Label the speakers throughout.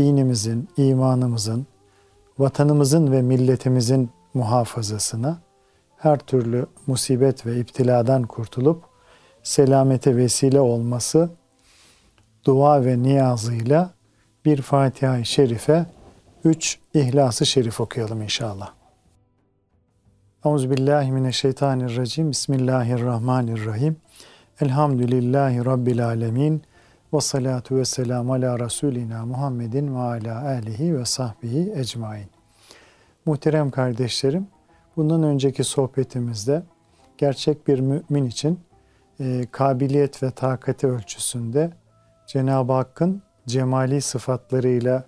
Speaker 1: dinimizin, imanımızın, vatanımızın ve milletimizin muhafazasına, her türlü musibet ve iptiladan kurtulup selamete vesile olması dua ve niyazıyla bir Fatiha-i Şerife, üç İhlas-ı Şerif okuyalım inşallah. Euzubillahimineşşeytanirracim. Bismillahirrahmanirrahim. Elhamdülillahi Rabbil alemin. Ve salatu ve selamu ala Resulina Muhammedin ve ala alihi ve sahbihi ecmain. Muhterem kardeşlerim, bundan önceki sohbetimizde gerçek bir mümin için e, kabiliyet ve takati ölçüsünde Cenab-ı Hakk'ın cemali sıfatlarıyla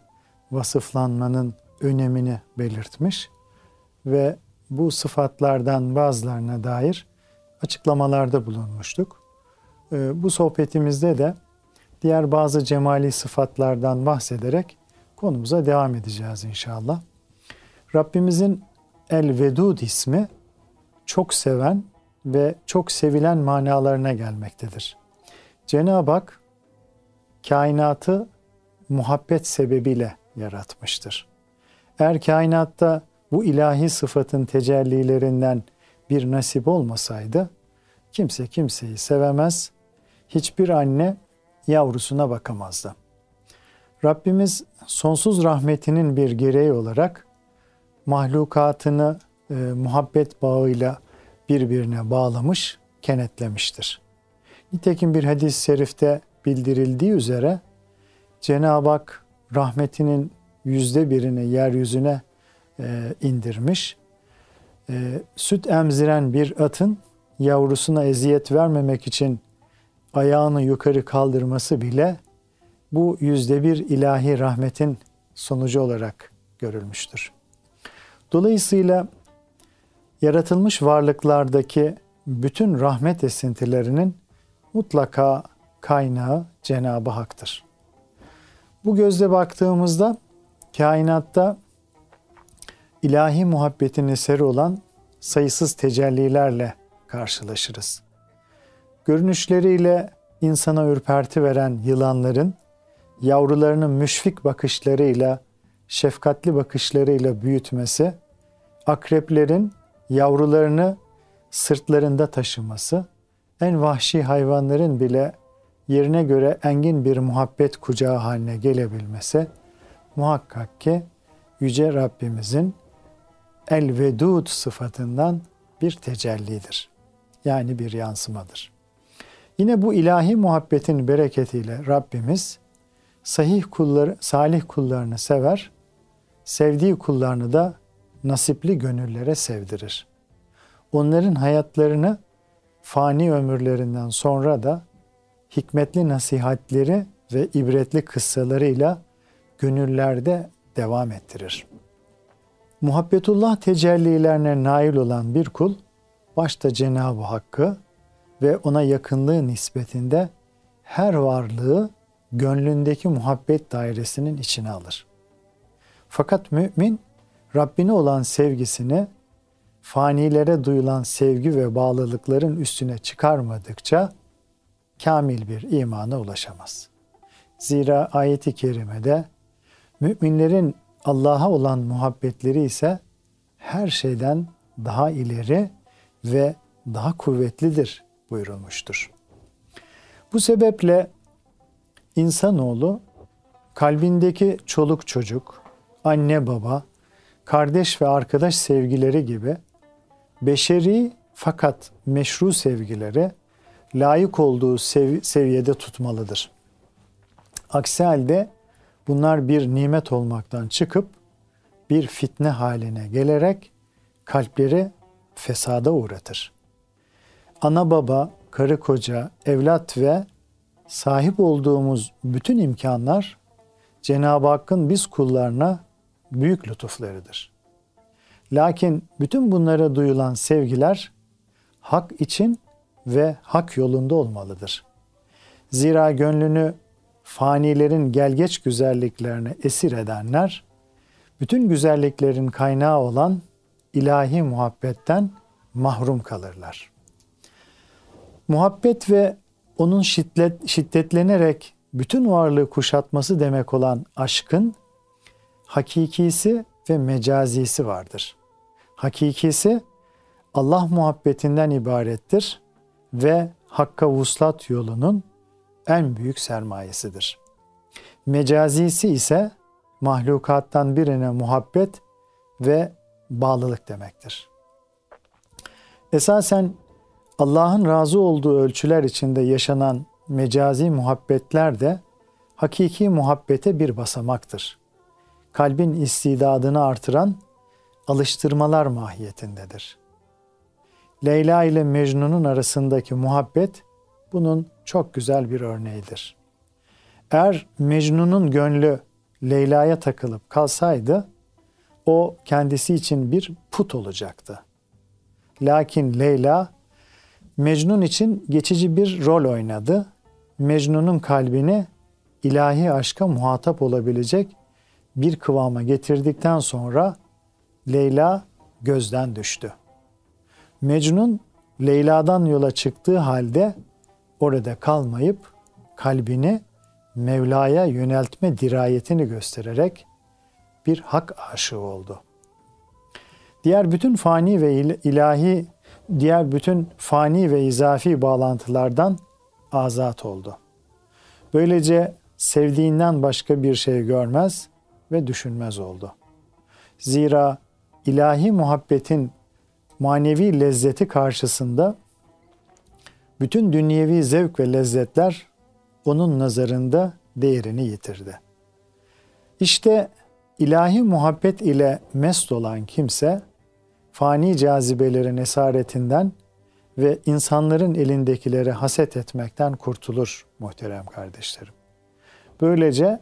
Speaker 1: vasıflanmanın önemini belirtmiş ve bu sıfatlardan bazılarına dair açıklamalarda bulunmuştuk. E, bu sohbetimizde de diğer bazı cemali sıfatlardan bahsederek konumuza devam edeceğiz inşallah. Rabbimizin El Vedud ismi çok seven ve çok sevilen manalarına gelmektedir. Cenab-ı Hak kainatı muhabbet sebebiyle yaratmıştır. Eğer kainatta bu ilahi sıfatın tecellilerinden bir nasip olmasaydı kimse kimseyi sevemez, hiçbir anne yavrusuna bakamazdı. Rabbimiz sonsuz rahmetinin bir gereği olarak mahlukatını e, muhabbet bağıyla birbirine bağlamış, kenetlemiştir. Nitekim bir hadis-i şerifte bildirildiği üzere Cenab-ı Hak rahmetinin yüzde birini yeryüzüne e, indirmiş. E, süt emziren bir atın yavrusuna eziyet vermemek için ayağını yukarı kaldırması bile bu yüzde bir ilahi rahmetin sonucu olarak görülmüştür. Dolayısıyla yaratılmış varlıklardaki bütün rahmet esintilerinin mutlaka kaynağı Cenab-ı Hak'tır. Bu gözle baktığımızda kainatta ilahi muhabbetin eseri olan sayısız tecellilerle karşılaşırız. Görünüşleriyle insana ürperti veren yılanların yavrularının müşfik bakışlarıyla, şefkatli bakışlarıyla büyütmesi, akreplerin yavrularını sırtlarında taşıması, en vahşi hayvanların bile yerine göre engin bir muhabbet kucağı haline gelebilmesi muhakkak ki Yüce Rabbimizin el-vedud sıfatından bir tecellidir. Yani bir yansımadır. Yine bu ilahi muhabbetin bereketiyle Rabbimiz sahih kulları, salih kullarını sever, sevdiği kullarını da nasipli gönüllere sevdirir. Onların hayatlarını fani ömürlerinden sonra da hikmetli nasihatleri ve ibretli kıssalarıyla gönüllerde devam ettirir. Muhabbetullah tecellilerine nail olan bir kul, başta Cenab-ı Hakk'ı ve ona yakınlığı nispetinde her varlığı gönlündeki muhabbet dairesinin içine alır. Fakat mümin Rabbine olan sevgisini fanilere duyulan sevgi ve bağlılıkların üstüne çıkarmadıkça kamil bir imana ulaşamaz. Zira ayeti kerimede müminlerin Allah'a olan muhabbetleri ise her şeyden daha ileri ve daha kuvvetlidir buyurulmuştur. Bu sebeple insanoğlu kalbindeki çoluk çocuk, anne baba, kardeş ve arkadaş sevgileri gibi beşeri fakat meşru sevgileri layık olduğu sev- seviyede tutmalıdır. Aksi halde bunlar bir nimet olmaktan çıkıp bir fitne haline gelerek kalpleri fesada uğratır. Ana baba, karı koca, evlat ve sahip olduğumuz bütün imkanlar Cenab-ı Hakk'ın biz kullarına büyük lütuflarıdır. Lakin bütün bunlara duyulan sevgiler hak için ve hak yolunda olmalıdır. Zira gönlünü fanilerin gelgeç güzelliklerine esir edenler, bütün güzelliklerin kaynağı olan ilahi muhabbetten mahrum kalırlar. Muhabbet ve onun şiddet, şiddetlenerek bütün varlığı kuşatması demek olan aşkın hakikisi ve mecazisi vardır. Hakikisi Allah muhabbetinden ibarettir ve hakka vuslat yolunun en büyük sermayesidir. Mecazisi ise mahlukattan birine muhabbet ve bağlılık demektir. Esasen Allah'ın razı olduğu ölçüler içinde yaşanan mecazi muhabbetler de hakiki muhabbete bir basamaktır. Kalbin istidadını artıran alıştırmalar mahiyetindedir. Leyla ile Mecnun'un arasındaki muhabbet bunun çok güzel bir örneğidir. Eğer Mecnun'un gönlü Leyla'ya takılıp kalsaydı o kendisi için bir put olacaktı. Lakin Leyla Mecnun için geçici bir rol oynadı. Mecnun'un kalbini ilahi aşka muhatap olabilecek bir kıvama getirdikten sonra Leyla gözden düştü. Mecnun Leyla'dan yola çıktığı halde orada kalmayıp kalbini Mevla'ya yöneltme dirayetini göstererek bir hak aşığı oldu. Diğer bütün fani ve ilahi, diğer bütün fani ve izafi bağlantılardan azat oldu. Böylece sevdiğinden başka bir şey görmez ve düşünmez oldu. Zira ilahi muhabbetin manevi lezzeti karşısında bütün dünyevi zevk ve lezzetler onun nazarında değerini yitirdi. İşte ilahi muhabbet ile mest olan kimse fani cazibelerin esaretinden ve insanların elindekileri haset etmekten kurtulur muhterem kardeşlerim. Böylece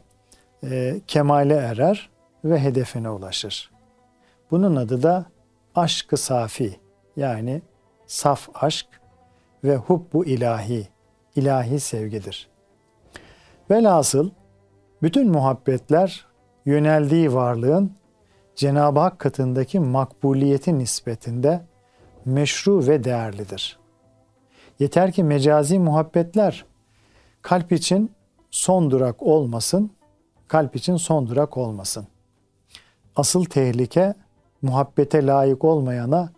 Speaker 1: e, kemale erer ve hedefine ulaşır. Bunun adı da aşkı safi yani saf aşk ve hubbu ilahi, ilahi sevgidir. Velhasıl bütün muhabbetler yöneldiği varlığın Cenab-ı Hak katındaki makbuliyeti nispetinde meşru ve değerlidir. Yeter ki mecazi muhabbetler kalp için son durak olmasın, kalp için son durak olmasın. Asıl tehlike muhabbete layık olmayana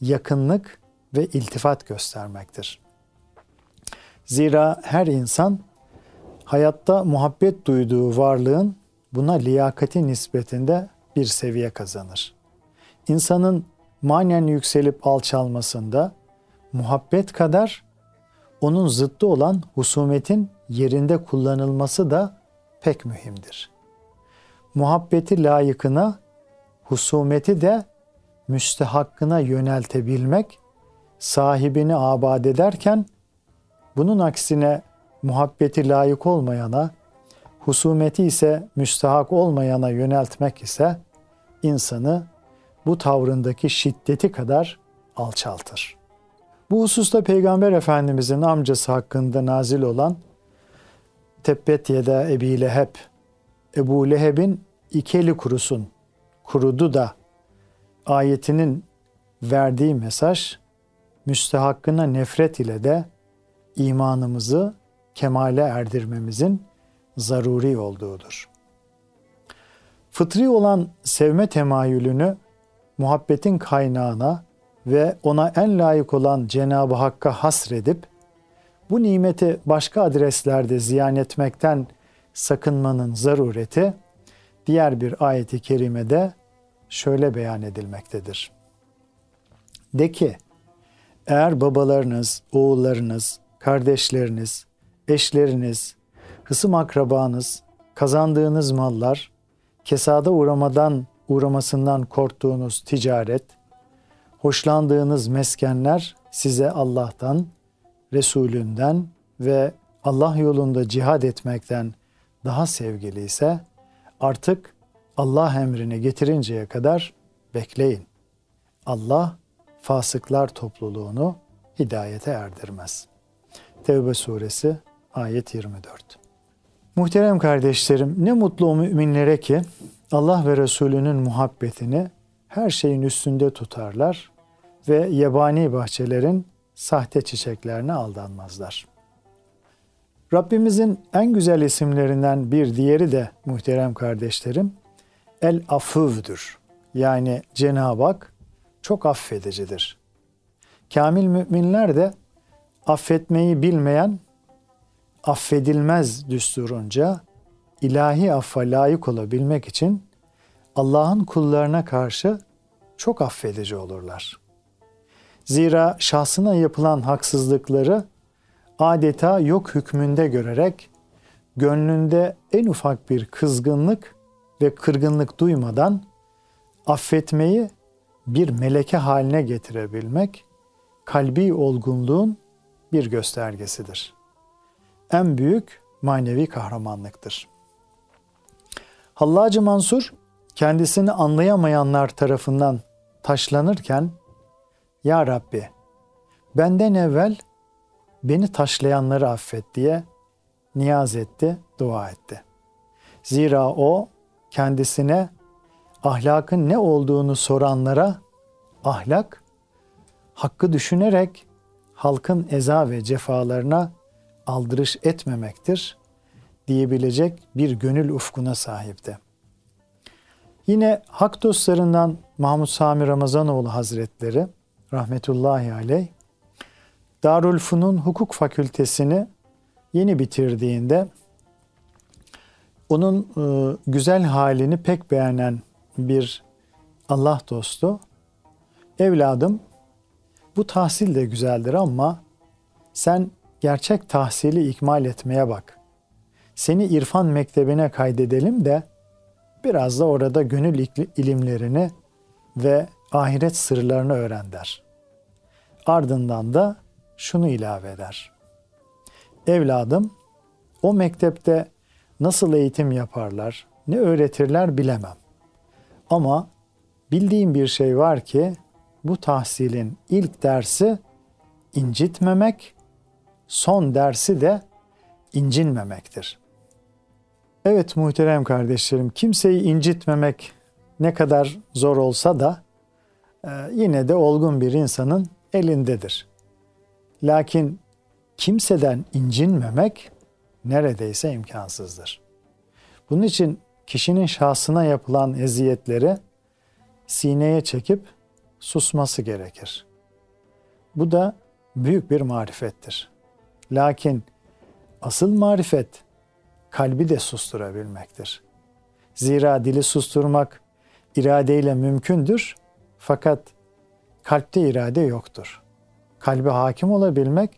Speaker 1: yakınlık ve iltifat göstermektir. Zira her insan hayatta muhabbet duyduğu varlığın buna liyakati nispetinde bir seviye kazanır. İnsanın manen yükselip alçalmasında muhabbet kadar onun zıttı olan husumetin yerinde kullanılması da pek mühimdir. Muhabbeti layıkına, husumeti de müstehakkına yöneltebilmek, sahibini abad ederken, bunun aksine muhabbeti layık olmayana, husumeti ise müstahak olmayana yöneltmek ise insanı bu tavrındaki şiddeti kadar alçaltır. Bu hususta Peygamber Efendimizin amcası hakkında nazil olan Tebbet yeda Ebi Leheb, Ebu Leheb'in ikeli kurusun, kurudu da ayetinin verdiği mesaj müstehakkına nefret ile de imanımızı kemale erdirmemizin zaruri olduğudur. Fıtri olan sevme temayülünü muhabbetin kaynağına ve ona en layık olan Cenab-ı Hakk'a hasredip bu nimeti başka adreslerde ziyan etmekten sakınmanın zarureti diğer bir ayeti kerimede şöyle beyan edilmektedir. De ki, eğer babalarınız, oğullarınız, kardeşleriniz, eşleriniz, hısım akrabanız, kazandığınız mallar, kesada uğramadan uğramasından korktuğunuz ticaret, hoşlandığınız meskenler size Allah'tan, Resulünden ve Allah yolunda cihad etmekten daha sevgili ise Artık Allah emrini getirinceye kadar bekleyin. Allah fasıklar topluluğunu hidayete erdirmez. Tevbe suresi ayet 24. Muhterem kardeşlerim ne mutlu o müminlere ki Allah ve Resulünün muhabbetini her şeyin üstünde tutarlar ve yabani bahçelerin sahte çiçeklerine aldanmazlar. Rabbimizin en güzel isimlerinden bir diğeri de muhterem kardeşlerim El Afuv'dur. Yani Cenab-ı Hak çok affedicidir. Kamil müminler de affetmeyi bilmeyen affedilmez düsturunca ilahi affa layık olabilmek için Allah'ın kullarına karşı çok affedici olurlar. Zira şahsına yapılan haksızlıkları adeta yok hükmünde görerek gönlünde en ufak bir kızgınlık ve kırgınlık duymadan affetmeyi bir meleke haline getirebilmek kalbi olgunluğun bir göstergesidir. En büyük manevi kahramanlıktır. Hallacı Mansur kendisini anlayamayanlar tarafından taşlanırken Ya Rabbi benden evvel beni taşlayanları affet diye niyaz etti, dua etti. Zira o kendisine ahlakın ne olduğunu soranlara ahlak hakkı düşünerek halkın eza ve cefalarına aldırış etmemektir diyebilecek bir gönül ufkuna sahipti. Yine hak dostlarından Mahmud Sami Ramazanoğlu Hazretleri rahmetullahi aleyh Darülfunun Hukuk Fakültesini yeni bitirdiğinde onun e, güzel halini pek beğenen bir Allah dostu evladım bu tahsil de güzeldir ama sen gerçek tahsili ikmal etmeye bak. Seni irfan mektebine kaydedelim de biraz da orada gönül ilimlerini ve ahiret sırlarını öğren der. Ardından da şunu ilave eder. Evladım, o mektepte nasıl eğitim yaparlar, ne öğretirler bilemem. Ama bildiğim bir şey var ki bu tahsilin ilk dersi incitmemek, son dersi de incinmemektir. Evet muhterem kardeşlerim, kimseyi incitmemek ne kadar zor olsa da e, yine de olgun bir insanın elindedir. Lakin kimseden incinmemek neredeyse imkansızdır. Bunun için kişinin şahsına yapılan eziyetleri sineye çekip susması gerekir. Bu da büyük bir marifettir. Lakin asıl marifet kalbi de susturabilmektir. Zira dili susturmak iradeyle mümkündür fakat kalpte irade yoktur. Kalbe hakim olabilmek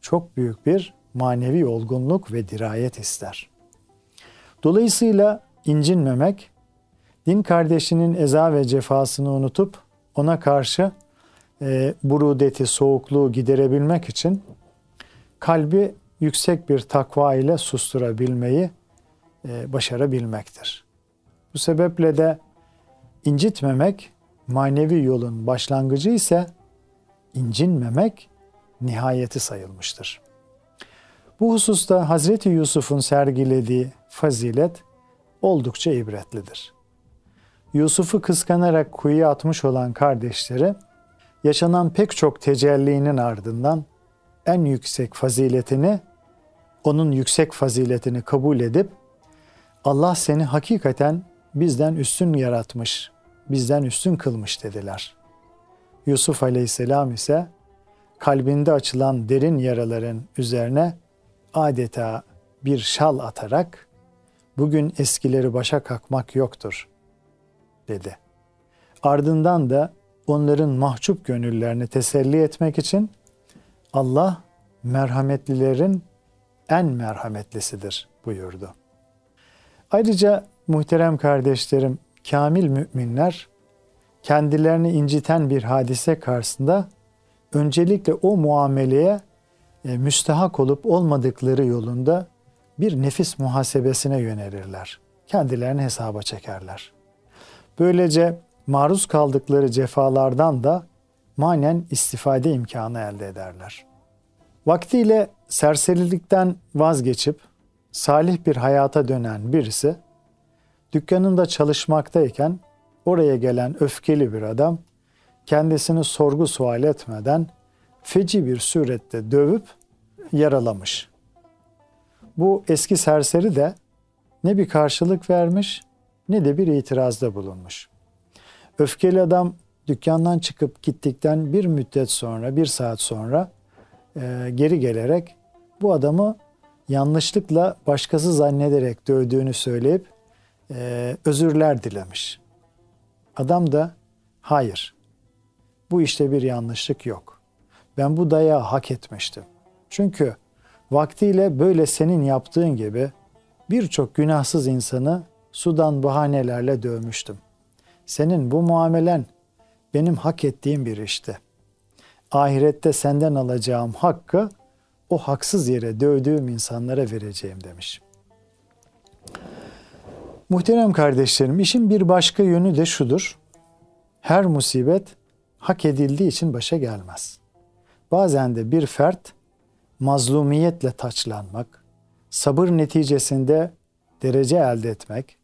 Speaker 1: çok büyük bir manevi olgunluk ve dirayet ister. Dolayısıyla incinmemek, din kardeşinin eza ve cefasını unutup ona karşı e, burudeti, soğukluğu giderebilmek için kalbi yüksek bir takva ile susturabilmeyi e, başarabilmektir. Bu sebeple de incitmemek manevi yolun başlangıcı ise incinmemek nihayeti sayılmıştır. Bu hususta Hazreti Yusuf'un sergilediği fazilet oldukça ibretlidir. Yusuf'u kıskanarak kuyuya atmış olan kardeşleri yaşanan pek çok tecellinin ardından en yüksek faziletini, onun yüksek faziletini kabul edip Allah seni hakikaten bizden üstün yaratmış, bizden üstün kılmış dediler. Yusuf aleyhisselam ise kalbinde açılan derin yaraların üzerine adeta bir şal atarak bugün eskileri başa kalkmak yoktur dedi. Ardından da onların mahcup gönüllerini teselli etmek için Allah merhametlilerin en merhametlisidir buyurdu. Ayrıca muhterem kardeşlerim, kamil müminler kendilerini inciten bir hadise karşısında öncelikle o muameleye e, müstehak olup olmadıkları yolunda bir nefis muhasebesine yönelirler. kendilerini hesaba çekerler. Böylece maruz kaldıkları cefalardan da manen istifade imkanı elde ederler. Vaktiyle serserilikten vazgeçip salih bir hayata dönen birisi dükkanında çalışmaktayken oraya gelen öfkeli bir adam kendisini sorgu sual etmeden feci bir surette dövüp yaralamış. Bu eski serseri de ne bir karşılık vermiş ne de bir itirazda bulunmuş. Öfkeli adam dükkandan çıkıp gittikten bir müddet sonra, bir saat sonra e, geri gelerek bu adamı yanlışlıkla başkası zannederek dövdüğünü söyleyip e, özürler dilemiş. Adam da hayır bu işte bir yanlışlık yok. Ben bu dayağı hak etmiştim. Çünkü vaktiyle böyle senin yaptığın gibi birçok günahsız insanı sudan bahanelerle dövmüştüm. Senin bu muamelen benim hak ettiğim bir işti. Ahirette senden alacağım hakkı o haksız yere dövdüğüm insanlara vereceğim demiş. Muhterem kardeşlerim, işin bir başka yönü de şudur. Her musibet hak edildiği için başa gelmez. Bazen de bir fert mazlumiyetle taçlanmak, sabır neticesinde derece elde etmek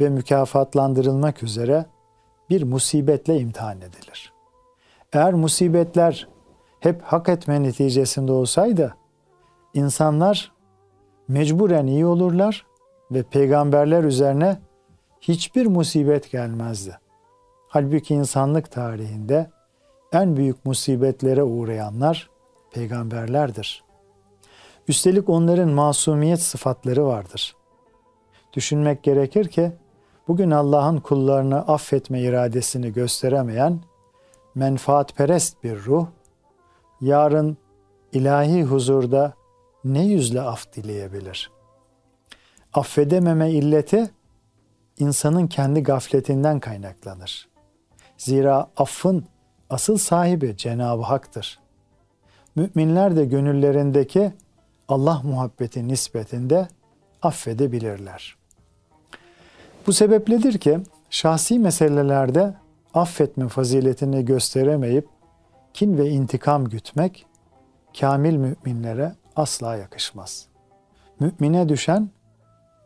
Speaker 1: ve mükafatlandırılmak üzere bir musibetle imtihan edilir. Eğer musibetler hep hak etme neticesinde olsaydı insanlar mecburen iyi olurlar ve peygamberler üzerine hiçbir musibet gelmezdi. Halbuki insanlık tarihinde en büyük musibetlere uğrayanlar peygamberlerdir. Üstelik onların masumiyet sıfatları vardır. Düşünmek gerekir ki bugün Allah'ın kullarını affetme iradesini gösteremeyen menfaatperest bir ruh yarın ilahi huzurda ne yüzle af dileyebilir? Affedememe illeti insanın kendi gafletinden kaynaklanır. Zira affın asıl sahibi Cenab-ı Hak'tır. Müminler de gönüllerindeki Allah muhabbeti nispetinde affedebilirler. Bu sebepledir ki şahsi meselelerde affetme faziletini gösteremeyip kin ve intikam gütmek kamil müminlere asla yakışmaz. Mümine düşen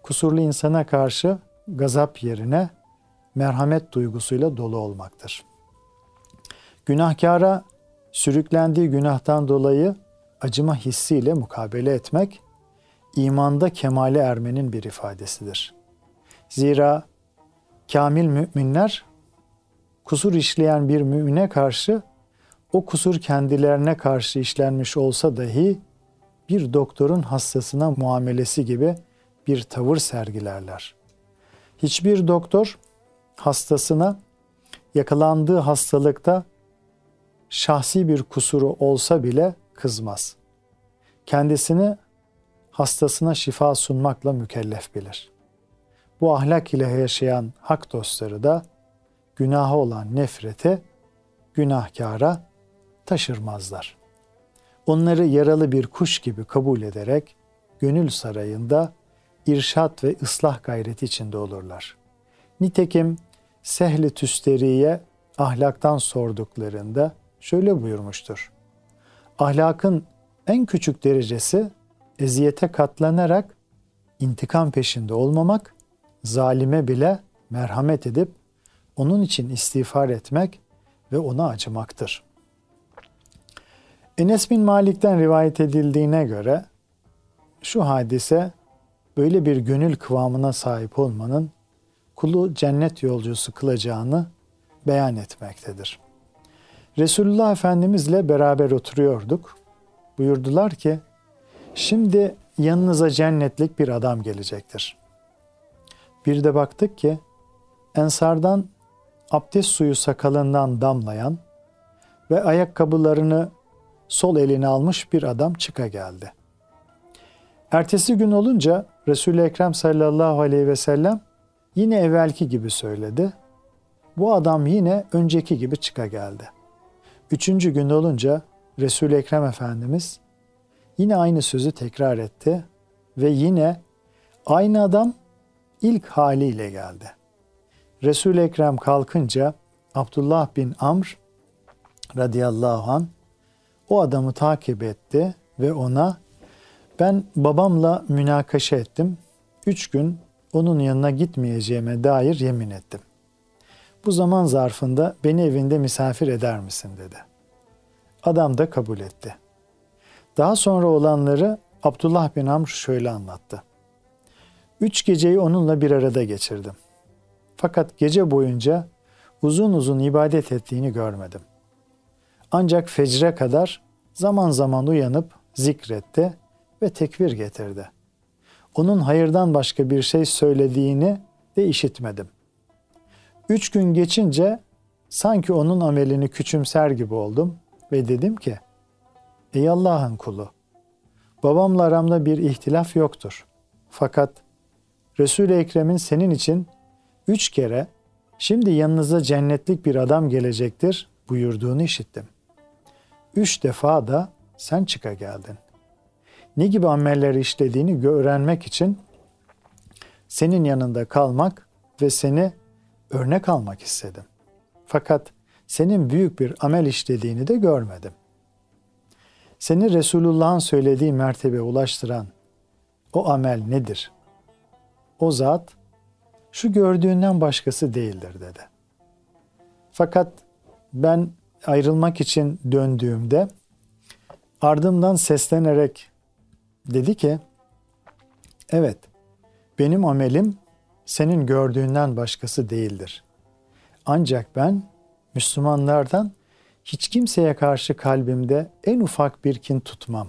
Speaker 1: kusurlu insana karşı gazap yerine merhamet duygusuyla dolu olmaktır. Günahkara sürüklendiği günahtan dolayı acıma hissiyle mukabele etmek imanda kemale ermenin bir ifadesidir. Zira kamil müminler kusur işleyen bir mümine karşı o kusur kendilerine karşı işlenmiş olsa dahi bir doktorun hastasına muamelesi gibi bir tavır sergilerler. Hiçbir doktor hastasına yakalandığı hastalıkta şahsi bir kusuru olsa bile kızmaz. Kendisini hastasına şifa sunmakla mükellef bilir. Bu ahlak ile yaşayan hak dostları da günaha olan nefreti günahkara taşırmazlar. Onları yaralı bir kuş gibi kabul ederek gönül sarayında irşat ve ıslah gayreti içinde olurlar. Nitekim Sehli Tüsteri'ye ahlaktan sorduklarında şöyle buyurmuştur. Ahlakın en küçük derecesi eziyete katlanarak intikam peşinde olmamak, zalime bile merhamet edip onun için istiğfar etmek ve ona acımaktır. Enes bin Malik'ten rivayet edildiğine göre şu hadise böyle bir gönül kıvamına sahip olmanın kulu cennet yolcusu kılacağını beyan etmektedir. Resulullah Efendimizle beraber oturuyorduk. Buyurdular ki, şimdi yanınıza cennetlik bir adam gelecektir. Bir de baktık ki, ensardan abdest suyu sakalından damlayan ve ayakkabılarını sol eline almış bir adam çıka geldi. Ertesi gün olunca Resul-i Ekrem sallallahu aleyhi ve sellem yine evvelki gibi söyledi. Bu adam yine önceki gibi çıka geldi. Üçüncü gün olunca Resul-i Ekrem Efendimiz yine aynı sözü tekrar etti ve yine aynı adam ilk haliyle geldi. Resul-i Ekrem kalkınca Abdullah bin Amr radıyallahu an o adamı takip etti ve ona ben babamla münakaşa ettim. Üç gün onun yanına gitmeyeceğime dair yemin ettim. Bu zaman zarfında beni evinde misafir eder misin dedi. Adam da kabul etti. Daha sonra olanları Abdullah bin Amr şöyle anlattı. Üç geceyi onunla bir arada geçirdim. Fakat gece boyunca uzun uzun ibadet ettiğini görmedim. Ancak fecre kadar zaman zaman uyanıp zikretti ve tekbir getirdi. Onun hayırdan başka bir şey söylediğini de işitmedim. Üç gün geçince sanki onun amelini küçümser gibi oldum ve dedim ki, Ey Allah'ın kulu, babamla aramda bir ihtilaf yoktur. Fakat Resul-i Ekrem'in senin için üç kere şimdi yanınıza cennetlik bir adam gelecektir buyurduğunu işittim. Üç defa da sen çıka geldin. Ne gibi ameller işlediğini öğrenmek için senin yanında kalmak ve seni örnek almak istedim. Fakat senin büyük bir amel işlediğini de görmedim. Seni Resulullah'ın söylediği mertebe ulaştıran o amel nedir? O zat şu gördüğünden başkası değildir dedi. Fakat ben ayrılmak için döndüğümde ardımdan seslenerek dedi ki evet benim amelim senin gördüğünden başkası değildir. Ancak ben Müslümanlardan hiç kimseye karşı kalbimde en ufak bir kin tutmam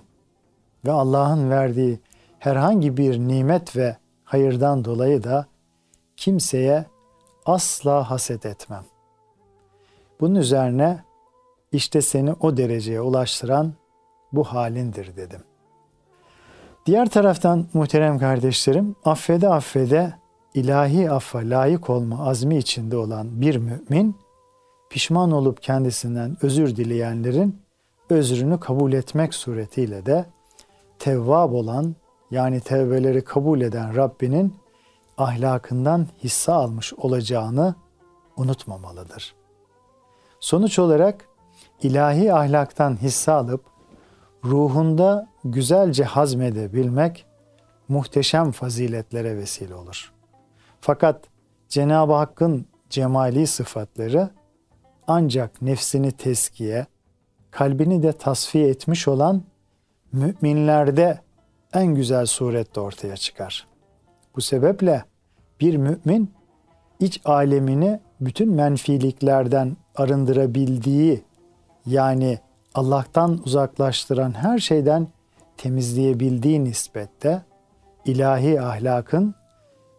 Speaker 1: ve Allah'ın verdiği herhangi bir nimet ve hayırdan dolayı da kimseye asla haset etmem. Bunun üzerine işte seni o dereceye ulaştıran bu halindir dedim. Diğer taraftan muhterem kardeşlerim, affede affede ilahi affa layık olma azmi içinde olan bir mümin, pişman olup kendisinden özür dileyenlerin özrünü kabul etmek suretiyle de tevvab olan yani tevbeleri kabul eden Rabbinin ahlakından hisse almış olacağını unutmamalıdır. Sonuç olarak ilahi ahlaktan hisse alıp ruhunda güzelce hazmedebilmek muhteşem faziletlere vesile olur. Fakat Cenab-ı Hakk'ın cemali sıfatları ancak nefsini teskiye, kalbini de tasfiye etmiş olan müminlerde en güzel surette ortaya çıkar. Bu sebeple bir mümin iç alemini bütün menfiliklerden arındırabildiği yani Allah'tan uzaklaştıran her şeyden temizleyebildiği nispette ilahi ahlakın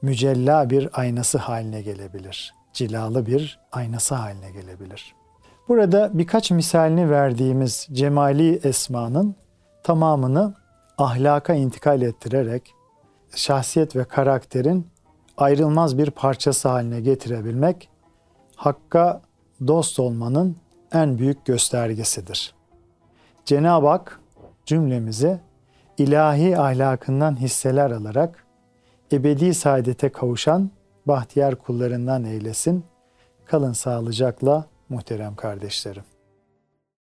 Speaker 1: mücella bir aynası haline gelebilir. Cilalı bir aynası haline gelebilir. Burada birkaç misalini verdiğimiz cemali esmanın tamamını ahlaka intikal ettirerek şahsiyet ve karakterin ayrılmaz bir parçası haline getirebilmek hakka dost olmanın en büyük göstergesidir. Cenab-ı Hak cümlemizi ilahi ahlakından hisseler alarak ebedi saadete kavuşan bahtiyar kullarından eylesin. Kalın sağlıcakla muhterem kardeşlerim.